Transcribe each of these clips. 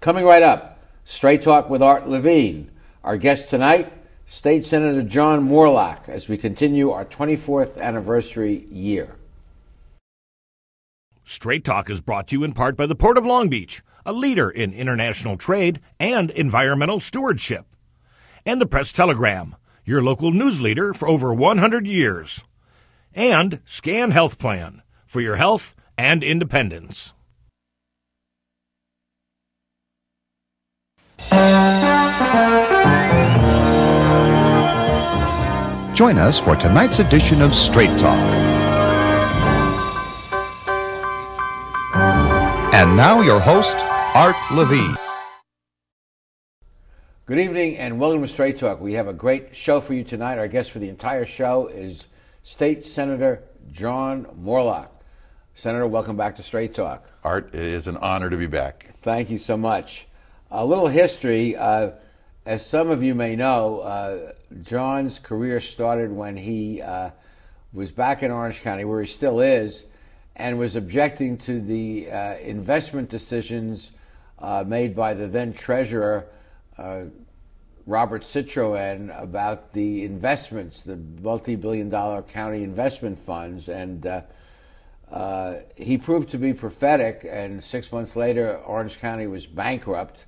Coming right up, Straight Talk with Art Levine. Our guest tonight, State Senator John Moorlach, as we continue our 24th anniversary year. Straight Talk is brought to you in part by the Port of Long Beach, a leader in international trade and environmental stewardship, and the Press Telegram, your local news leader for over 100 years, and Scan Health Plan for your health and independence. Join us for tonight's edition of Straight Talk. And now, your host, Art Levine. Good evening and welcome to Straight Talk. We have a great show for you tonight. Our guest for the entire show is State Senator John Moorlach. Senator, welcome back to Straight Talk. Art, it is an honor to be back. Thank you so much. A little history. Uh, as some of you may know, uh, John's career started when he uh, was back in Orange County, where he still is, and was objecting to the uh, investment decisions uh, made by the then treasurer, uh, Robert Citron, about the investments, the multi billion dollar county investment funds. And uh, he proved to be prophetic, and six months later, Orange County was bankrupt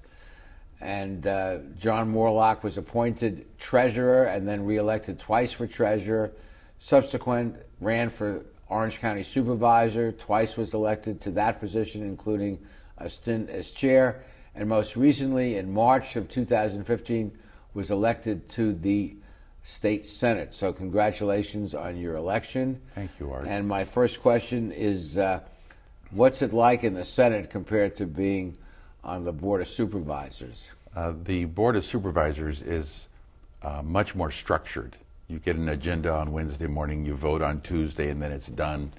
and uh, John Moorlach was appointed treasurer and then reelected twice for treasurer. Subsequent ran for Orange County supervisor, twice was elected to that position, including a stint as chair, and most recently in March of 2015 was elected to the state senate. So congratulations on your election. Thank you, Art. And my first question is, uh, what's it like in the Senate compared to being on the Board of Supervisors? Uh, the Board of Supervisors is uh, much more structured. You get an agenda on Wednesday morning, you vote on Tuesday, and then it's done.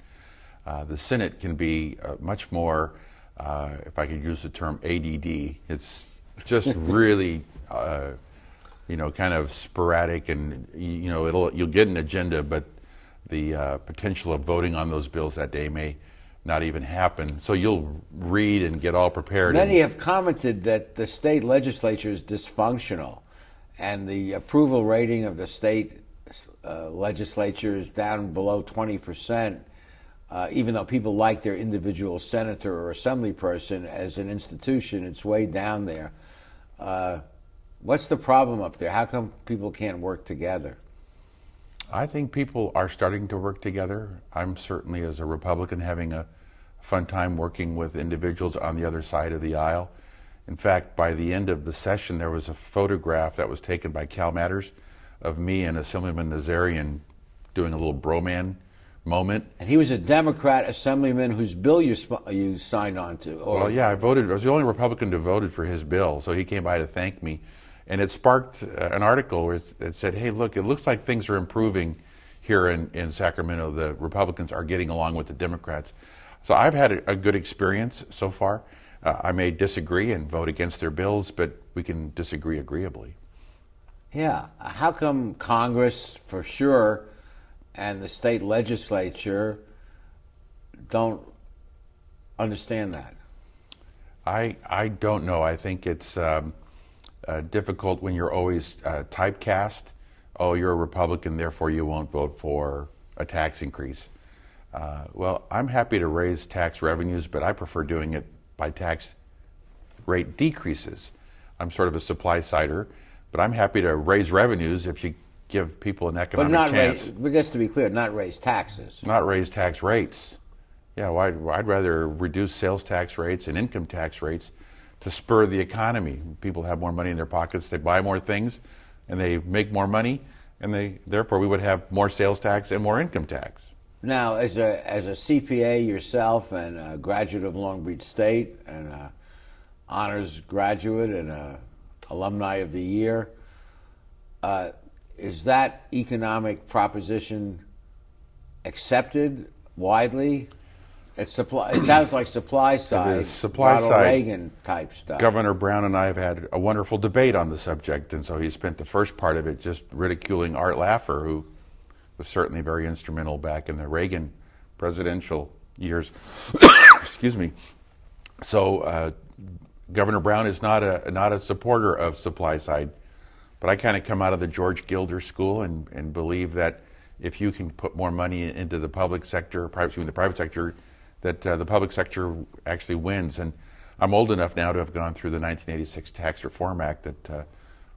Uh, the Senate can be uh, much more, uh, if I could use the term ADD, it's just really, uh, you know, kind of sporadic, and you know, it'll you'll get an agenda, but the potential of voting on those bills that day may not even happen. So you'll read and get all prepared. Many have commented that the state legislature is dysfunctional, and the approval rating of the state uh, legislature is down below 20 percent. Uh, even though people like their individual senator or assembly person as an institution, it's way down there. Uh, what's the problem up there? How come people can't work together? I think people are starting to work together. I'm certainly, as a Republican, having a fun time working with individuals on the other side of the aisle. In fact, by the end of the session, there was a photograph that was taken by Cal Matters of me and Assemblyman Nazarian doing a little broman moment. And he was a Democrat assemblyman whose bill you you signed on to. Or... Well, yeah, I voted. I was the only Republican to voted for his bill, so he came by to thank me, and it sparked uh, an article that said, "Hey, look, it looks like things are improving here in, in Sacramento. The Republicans are getting along with the Democrats." So I've had a, a good experience so far. Uh, I may disagree and vote against their bills, but we can disagree agreeably. Yeah. How come Congress, for sure, and the state legislature don't understand that? I I don't know. I think it's um, uh, difficult when you're always uh, typecast. Oh, you're a Republican, therefore you won't vote for a tax increase. Uh, well, I'm happy to raise tax revenues, but I prefer doing it by tax rate decreases. I'm sort of a supply sider, but I'm happy to raise revenues if you give people an economic but not chance. Raise, but just to be clear, not raise taxes. Not raise tax rates. Yeah, well, I'd, I'd rather reduce sales tax rates and income tax rates to spur the economy. People have more money in their pockets, they buy more things, and they make more money, and they therefore we would have more sales tax and more income tax. Now, as a as a CPA yourself and a graduate of Long Beach State and a honors graduate and a alumni of the year, uh, is that economic proposition accepted widely? It's supply. It sounds like supply side, supply Ronald side. Reagan type stuff. Governor Brown and I have had a wonderful debate on the subject, and so he spent the first part of it just ridiculing Art Laffer, who was certainly very instrumental back in the Reagan presidential years. Excuse me. So uh, Governor Brown is not a not a supporter of supply side, but I kind of come out of the George Gilder school and, and believe that if you can put more money into the public sector, private in the private sector, that uh, the public sector actually wins. And I'm old enough now to have gone through the 1986 Tax Reform Act that uh,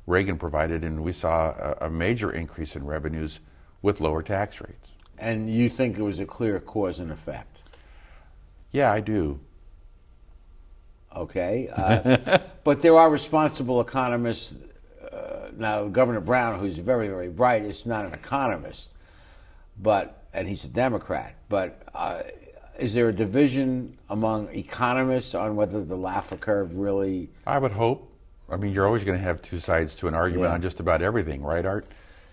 Reagan provided, and we saw a, a major increase in revenues with lower tax rates. And you think it was a clear cause and effect? Yeah, I do. Okay. Uh, but there are responsible economists. Uh, now, Governor Brown, who's very, very bright, is not an economist, but and he's a Democrat. But uh, is there a division among economists on whether the Laffer curve really? I would hope. I mean, you're always going to have two sides to an argument Yeah. on just about everything, right, Art?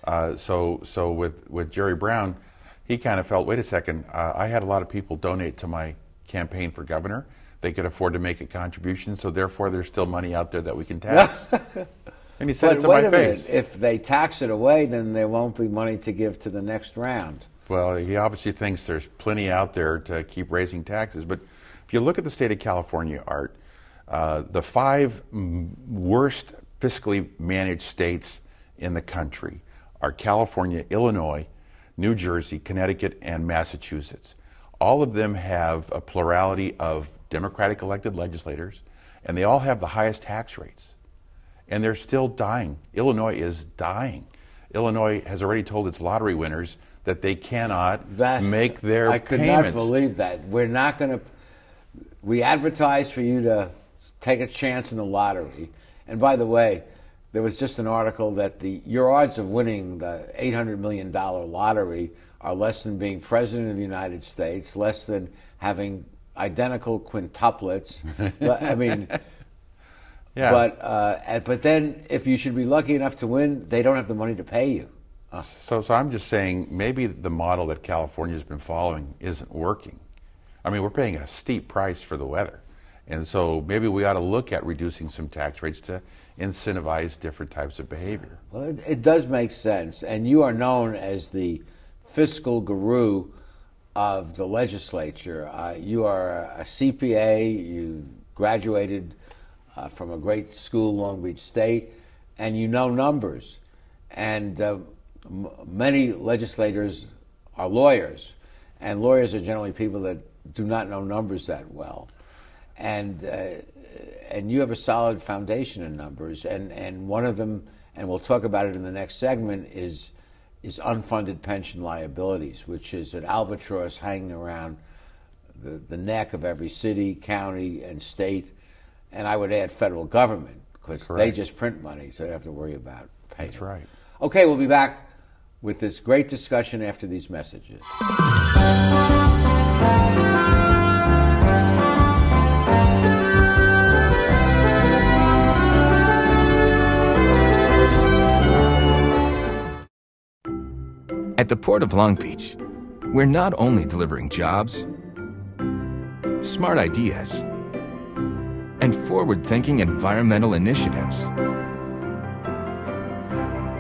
Uh, so, so with with Jerry Brown, he kind of felt, wait a second, uh, I had a lot of people donate to my campaign for governor. They could afford to make a contribution, so therefore there's still money out there that we can tax. and he said But it to wait my a face. minute. If they tax it away, then there won't be money to give to the next round. Well, he obviously thinks there's plenty out there to keep raising taxes. But if you look at the state of California, Art, uh, the five worst fiscally managed states in the country are California, Illinois, New Jersey, Connecticut, and Massachusetts. All of them have a plurality of Democratic elected legislators, and they all have the highest tax rates and they're still dying. Illinois is dying. Illinois has already told its lottery winners that they cannot make their I could payments. not believe that. We're not going to. We advertise for you to take a chance in the lottery. And by the way, there was just an article that the your odds of winning the eight hundred million dollar lottery are less than being president of the United States, less than having identical quintuplets. But, I mean. yeah. But uh, but then if you should be lucky enough to win, they don't have the money to pay you. So, so I'm just saying maybe the model that California's been following isn't working. I mean, we're paying a steep price for the weather. And so maybe we ought to look at reducing some tax rates to incentivize different types of behavior. Well, it, it does make sense, and you are known as the fiscal guru of the legislature. Uh, you are a, CPA. You graduated uh, from a great school, Long Beach State, and you know numbers. And uh, m- many legislators are lawyers, and lawyers are generally people that do not know numbers that well. And uh, and you have a solid foundation in numbers, and, and one of them, and we'll talk about it in the next segment, is is unfunded pension liabilities, which is an albatross hanging around the, the neck of every city, county, and state, and I would add federal government because they just print money, so they don't have to worry about paying. That's right. Okay, we'll be back with this great discussion after these messages. At the Port of Long Beach, we're not only delivering jobs, smart ideas, and forward thinking environmental initiatives,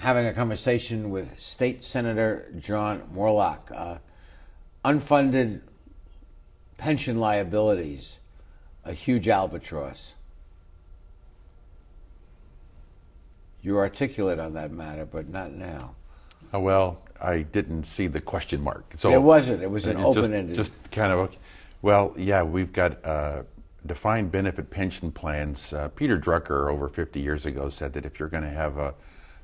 having a conversation with State Senator John Moorlach. Uh, unfunded pension liabilities, a huge albatross. You're articulate on that matter, but not now. Oh, well, I didn't see the question mark. So It wasn't. It was an just- open-ended. Just kind of, well, yeah, we've got uh, defined benefit pension plans. Uh, Peter Drucker, over 50 years ago, said that if you're going to have a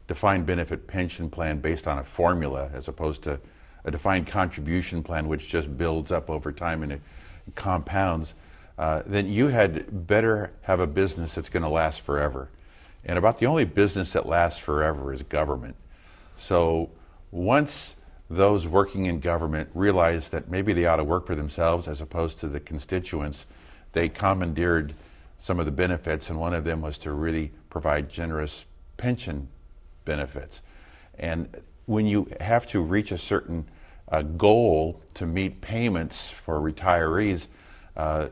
defined benefit pension plan based on a formula as opposed to a defined contribution plan, which just builds up over time and it compounds, uh, then you had better have a business that's going to last forever. And about the only business that lasts forever is government. So once those working in government realized that maybe they ought to work for themselves as opposed to the constituents, they commandeered some of the benefits, and one of them was to really provide generous pension benefits. And when you have to reach a certain uh, goal to meet payments for retirees, uh,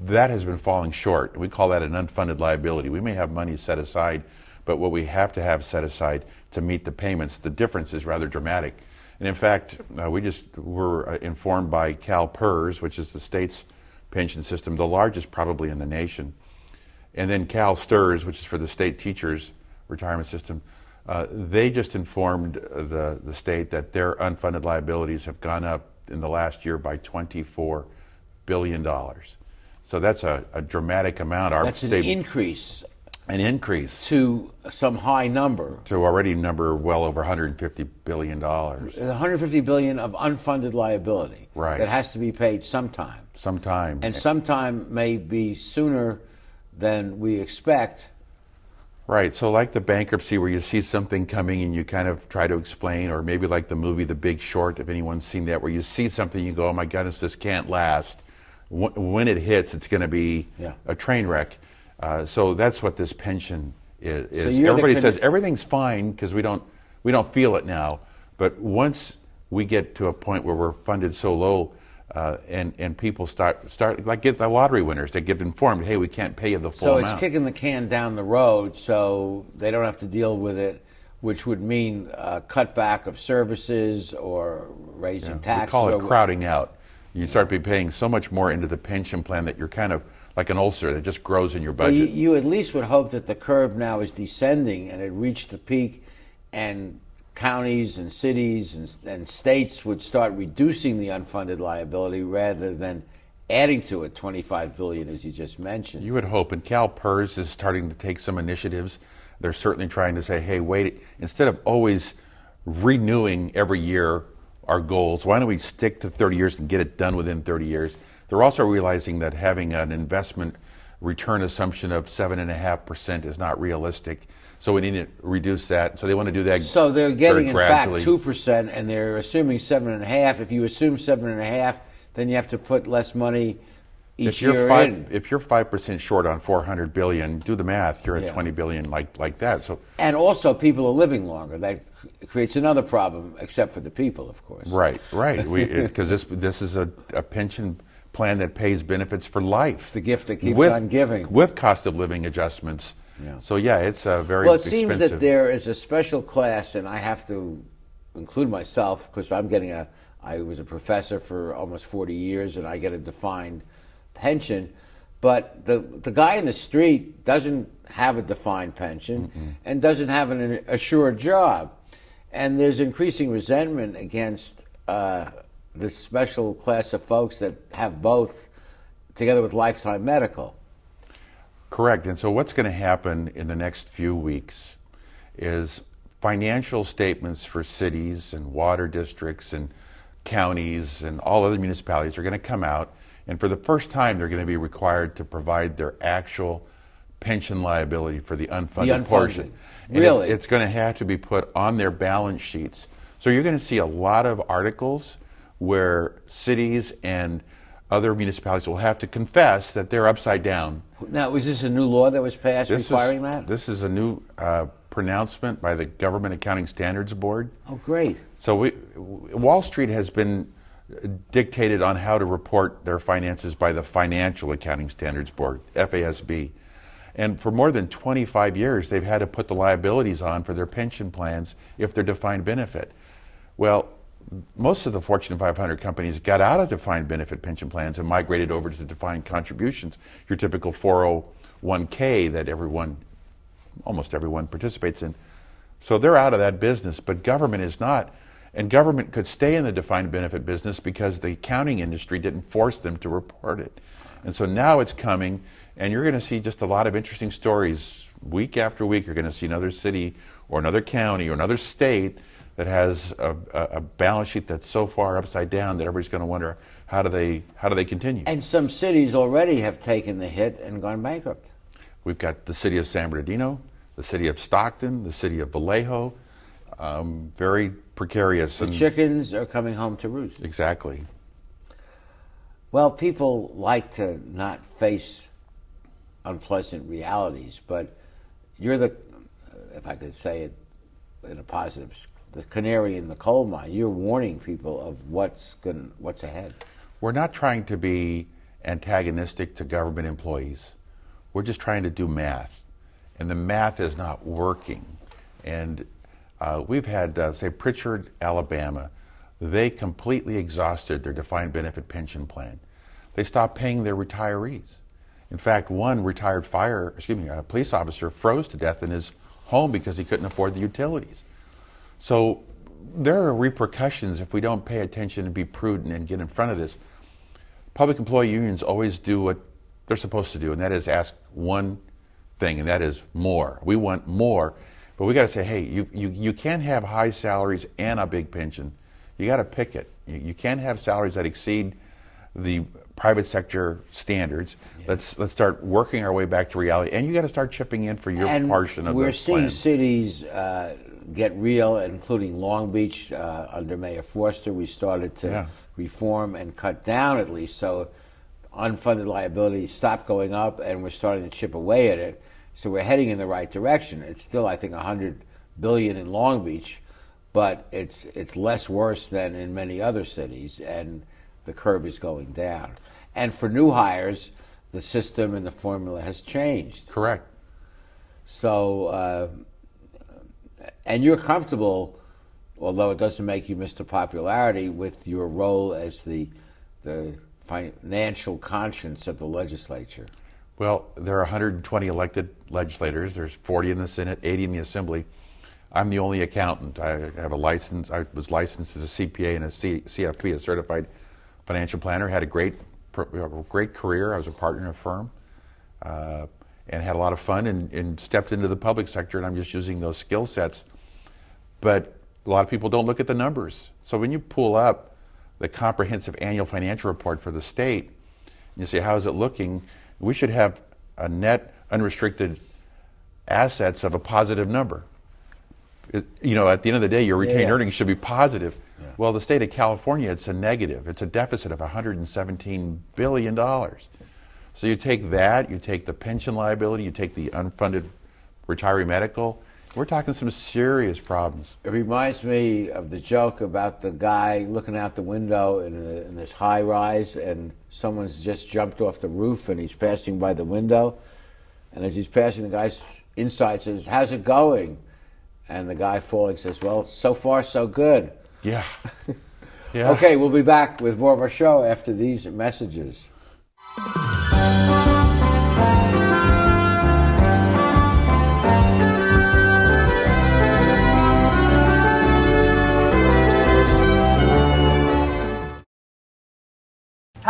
that has been falling short. We call that an unfunded liability. We may have money set aside, but what we have to have set aside to meet the payments, the difference is rather dramatic. And in fact, uh, we just were uh, informed by CalPERS, which is the state's pension system, the largest probably in the nation, and then CalSTRS, which is for the state teachers retirement system. Uh, they just informed the, the state that their unfunded liabilities have gone up in the last year by $24 billion. So that's a, a dramatic amount. Our That's an increase an increase to some high number. to already number well over $150 billion. 150 billion of unfunded liability Right. that has to be paid sometime. sometime. And sometime may be sooner than we expect. Right. So, like the bankruptcy, where you see something coming and you kind of try to explain, or maybe like the movie The Big Short, if anyone's seen that, where you see something, you go, "Oh my goodness, this can't last." When it hits, it's going to be Yeah. a train wreck. Uh, so that's what this pension is. is. you're Everybody says everything's fine because we don't we don't feel it now, but once we get to a point where we're funded so low. Uh, and and people start start like get the lottery winners. They get informed, hey, we can't pay you the full So it's amount. kicking the can down the road so they don't have to deal with it, which would mean a cutback of services or raising taxes. We call it crowding out. You start be paying so much more into the pension plan that you're kind of like an ulcer that just grows in your Well, you, budget. you at least would hope that the curve now is descending and it reached the peak, and counties and cities and, and states would start reducing the unfunded liability rather than adding to it 25 billion, as you just mentioned. You would hope, and CalPERS is starting to take some initiatives. They're certainly trying to say, hey, wait, instead of always renewing every year our goals, why don't we stick to 30 years and get it done within 30 years? They're also realizing that having an investment return assumption of 7.5% is not realistic. So we need to reduce that. So they want to do that. So they're getting, in fact, two percent, and they're assuming seven and a half. If you assume seven and a half, then you have to put less money each if you're year five, in. if you're five percent short on 400 billion, do the math. You're at Yeah. 20 billion, like like that. So And also, people are living longer. That creates another problem, except for the people, of course. right, right. Because this this is a, a pension plan that pays benefits for life. It's the gift that keeps with, on giving. with cost of living adjustments. Yeah. So yeah, it's a very Well, it seems that there is a special class, and I have to include myself because I'm getting a. I was a professor for almost 40 years, and I get a defined pension. But the the guy in the street doesn't have a defined pension and doesn't have an assured job, and there's increasing resentment against uh, this special class of folks that have both, together with lifetime medical. Correct. And so, what's going to happen in the next few weeks is financial statements for cities and water districts and counties and all other municipalities are going to come out. And for the first time, they're going to be required to provide their actual pension liability for the unfunded, unfunded. portion. And Really? It's, it's going to have to be put on their balance sheets. So you're going to see a lot of articles where cities and other municipalities will have to confess that they're upside down. Now, was this a new law that was passed This requiring is, that? This is a new uh, pronouncement by the Government Accounting Standards Board. oh, great. So we, Wall Street has been dictated on how to report their finances by the Financial Accounting Standards Board, FASB. And for more than 25 years, they've had to put the liabilities on for their pension plans if they're defined benefit. Well, most of the Fortune 500 companies got out of defined benefit pension plans and migrated over to defined contributions, your typical 401k that everyone, almost everyone participates in. So they're out of that business, but government is not. And government could stay in the defined benefit business because the accounting industry didn't force them to report it. And so now it's coming, and you're going to see just a lot of interesting stories. Week after week, you're going to see another city or another county or another state that has a, a, balance sheet that's so far upside down that everybody's going to wonder how do they how do they continue. And some cities already have taken the hit and gone bankrupt. We've got the city of San Bernardino, the city of Stockton, the city of Vallejo, um, very precarious. The and chickens are coming home to roost. exactly. Well, people like to not face unpleasant realities, but you're the, if I could say it in a positive, the canary in the coal mine. You're warning people of what's going, what's ahead. We're not trying to be antagonistic to government employees. We're just trying to do math, and the math is not working. And uh, we've had, uh, say, Prichard, Alabama. They completely exhausted their defined benefit pension plan. They stopped paying their retirees. In fact, one retired fire, excuse me, a police officer froze to death in his home because he couldn't afford the utilities. So there are repercussions if we don't pay attention and be prudent and get in front of this. Public employee unions always do what they're supposed to do, and that is ask one thing, and that is more. We want more, but we got to say, hey, you, you, you can't have high salaries and a big pension. You got to pick it. You, you can't have salaries that exceed the private sector standards. Let's let's start working our way back to reality, and you got to start chipping in for your and portion of we're seeing plan. cities uh, get real, including Long Beach uh, under Mayor Foster. We started to Yeah. reform and cut down at least, so unfunded liability stopped going up, and we're starting to chip away at it. So we're heading in the right direction. It's still, I think, 100 billion in Long Beach, but it's it's less worse than in many other cities, and the curve is going down. And for new hires, the system and the formula has changed. Correct. So, uh, and you're comfortable, although it doesn't make you Mr. Popularity, with your role as the the financial conscience of the legislature. Well, there are 120 elected legislators. There's 40 in the Senate, 80 in the Assembly. I'm the only accountant. I have a license. I was licensed as a CPA and a C, CFP, a certified financial planner. Had a great, great career. I was a partner in a firm, uh, and had a lot of fun. And, and stepped into the public sector. And I'm just using those skill sets. But a lot of people don't look at the numbers. So when you pull up the comprehensive annual financial report for the state, and you say, how is it looking? We should have a net unrestricted assets of a positive number. It- you know, at the end of the day, your retained Yeah. earnings should be positive. Well, the state of California, it's a negative. It's a deficit of 117 billion dollars. So you take that, you take the pension liability, you take the unfunded retiree medical. We're talking some serious problems. It reminds me of the joke about the guy looking out the window in, a, in this high rise, and someone's just jumped off the roof, and he's passing by the window. And as he's passing, the guy inside says, "How's it going?" And the guy falling says, "Well, so far so good." Yeah. yeah. Okay, we'll be back with more of our show after these messages.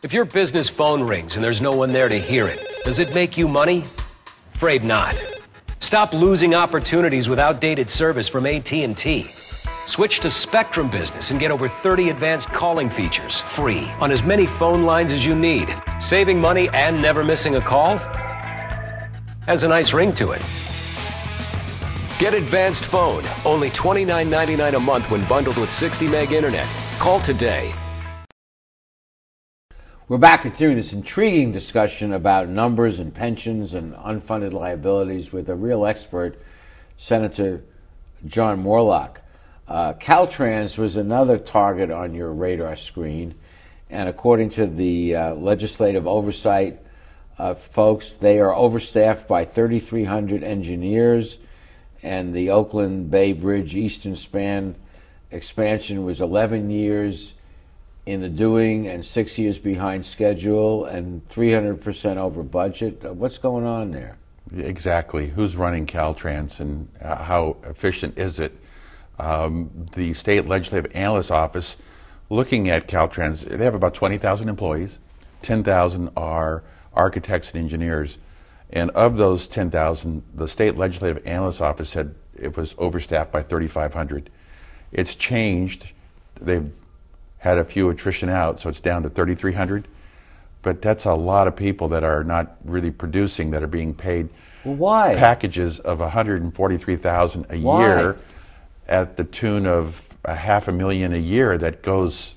If your business phone rings and there's no one there to hear it, does it make you money? Afraid not. Stop losing opportunities with outdated service from AT&T. Switch to Spectrum Business and get over 30 advanced calling features free on as many phone lines as you need. Saving money and never missing a call has a nice ring to it. Get advanced phone, only $29.99 a month when bundled with 60 meg internet. Call today. We're back continuing this intriguing discussion about numbers and pensions and unfunded liabilities with a real expert, Senator John Moorlach. Uh, Caltrans was another target on your radar screen, and according to the uh, legislative oversight uh, folks, they are overstaffed by 3,300 engineers, and the Oakland Bay Bridge Eastern Span expansion was 11 years in the doing and six years behind schedule and 300% over budget. Uh, What's going on there? Exactly. Who's running Caltrans and uh, how efficient is it? Um, the state legislative analyst office looking at Caltrans, they have about 20,000 employees. 10,000 are architects and engineers. And of those 10,000, the state legislative analyst office said it was overstaffed by 3,500. It's changed. They've had a few attrition out, so it's down to 3,300. But that's a lot of people that are not really producing that are being paid why? packages of 143,000 a Why? year at the tune of a half a million a year that goes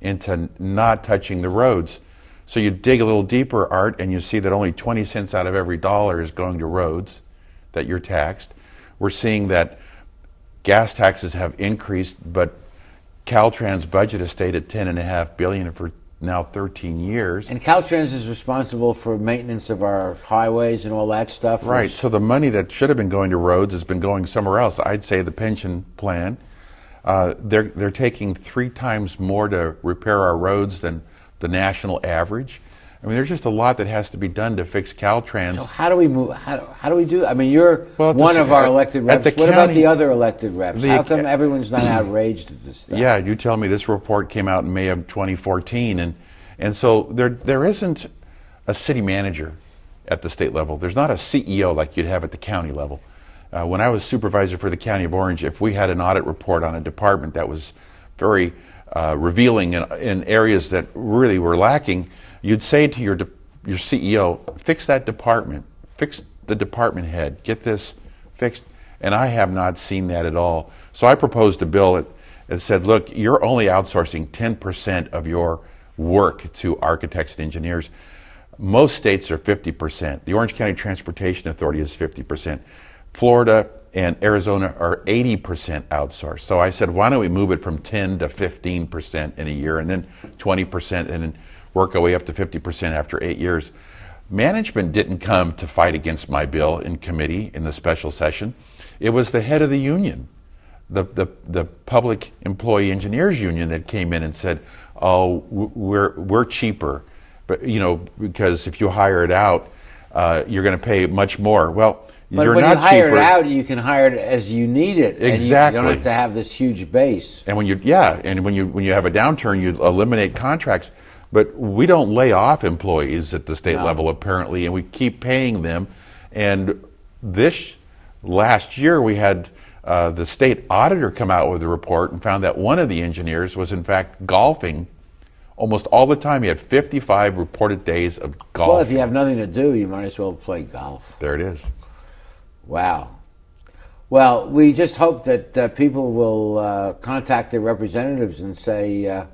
into not touching the roads. So you dig a little deeper, Art, and you see that only 20 cents out of every dollar is going to roads that you're taxed. We're seeing that gas taxes have increased, but Caltrans budget has stayed at 10.5 billion for now 13 years. And Caltrans is responsible for maintenance of our highways and all that stuff. Right. So the money that should have been going to roads has been going somewhere else. I'd say the pension plan. Uh, they're they're taking three times more to repair our roads than the national average. I mean, there's just a lot that has to be done to fix Caltrans. So how do we move? How, do- how do we do? I mean, you're Well, at the one of our elected reps. What about the other elected reps? The- how come everyone's not outraged at this stuff? Yeah, you tell me this report came out in May of 2014, and and so there there isn't a city manager at the state level. There's not a CEO like you'd have at the county level. Uh, when I was supervisor for the county of Orange, if we had an audit report on a department that was very uh, revealing in, in areas that really were lacking, you'd say to your de- your CEO, "Fix that department. Fix the department head. Get this fixed." And I have not seen that at all. So I proposed a bill that, that said, "Look, you're only outsourcing 10% of your work to architects and engineers." Most states are 50%. The Orange County Transportation Authority is 50%. Florida and Arizona are 80% outsourced. So I said, why don't we move it from 10 to 15% in a year and then 20% and then work our way up to 50% after eight years. Management didn't come to fight against my bill in committee in the special session. It was the head of the union, the, the, the Public Employee Engineers Union that came in and said, oh, we're, we're cheaper. But, you know, because if you hire it out, uh, you're going to pay much more. Well, But you're when not you hire cheaper. it out, you can hire it as you need it. and you- Exactly. you don't have to have this huge base. And when you yeah, and when you when you have a downturn, you eliminate contracts. But we don't lay off employees at the state No. level, apparently, and we keep paying them. And this last year, we had uh, the state auditor come out with a report and found that one of the engineers was, in fact, golfing almost all the time. He had 55 reported days of golf. Well, if you have nothing to do, you might as well play golf. there it is. Wow. Well, we just hope that uh, people will uh, contact their representatives and say, uh,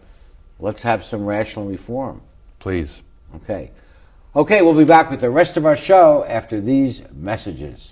let's have some rational reform. Please. Okay. Okay, we'll be back with the rest of our show after these messages.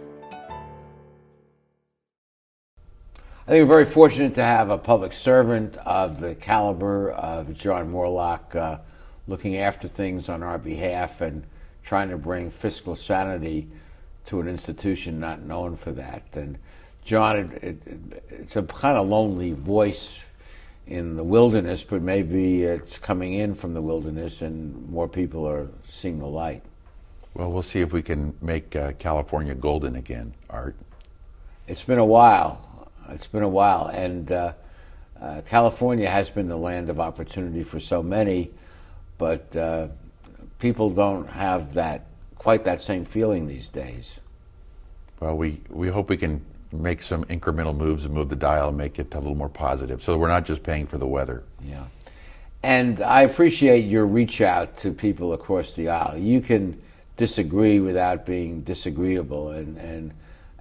I think we're very fortunate to have a public servant of the caliber of John Moorlach uh, looking after things on our behalf and trying to bring fiscal sanity to an institution not known for that. And John, it, it, it's a kind of lonely voice in the wilderness, but maybe it's coming in from the wilderness and more people are seeing the light. Well, we'll see if we can make uh, California golden again, Art. It's been a while. It's been a while, and uh, uh, California has been the land of opportunity for so many, but uh, people don't have that quite that same feeling these days. Well, we, we hope we can make some incremental moves and move the dial and make it a little more positive. So we're not just paying for the weather. Yeah. And I appreciate your reach out to people across the aisle. You can disagree without being disagreeable. And, and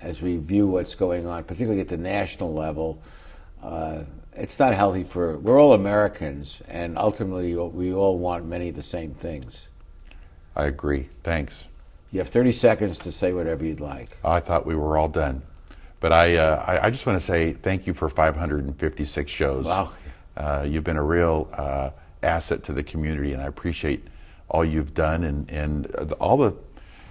as we view what's going on, particularly at the national level, uh, it's not healthy for, we're all Americans, and ultimately we all want many of the same things. I agree. Thanks. You have 30 seconds to say whatever you'd like. I thought we were all done. But I, uh, I, I, just want to say thank you for 556 shows. Wow. Uh, you've been a real uh, asset to the community, and I appreciate all you've done. And, and all the,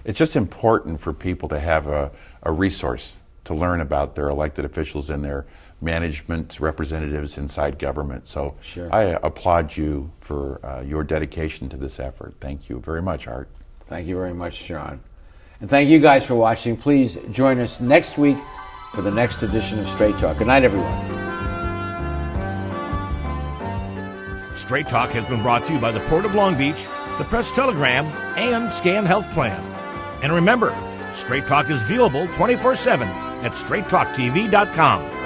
it's just important for people to have a, a resource to learn about their elected officials and their management representatives inside government. So sure. I applaud you for uh, your dedication to this effort. Thank you very much, Art. Thank you very much, John. And thank you guys for watching. Please join us next week for the next edition of Straight Talk. Good night, everyone. Straight Talk has been brought to you by the Port of Long Beach, the Press Telegram, and Scan Health Plan. And remember, Straight Talk is viewable 24 7 at straighttalktv.com.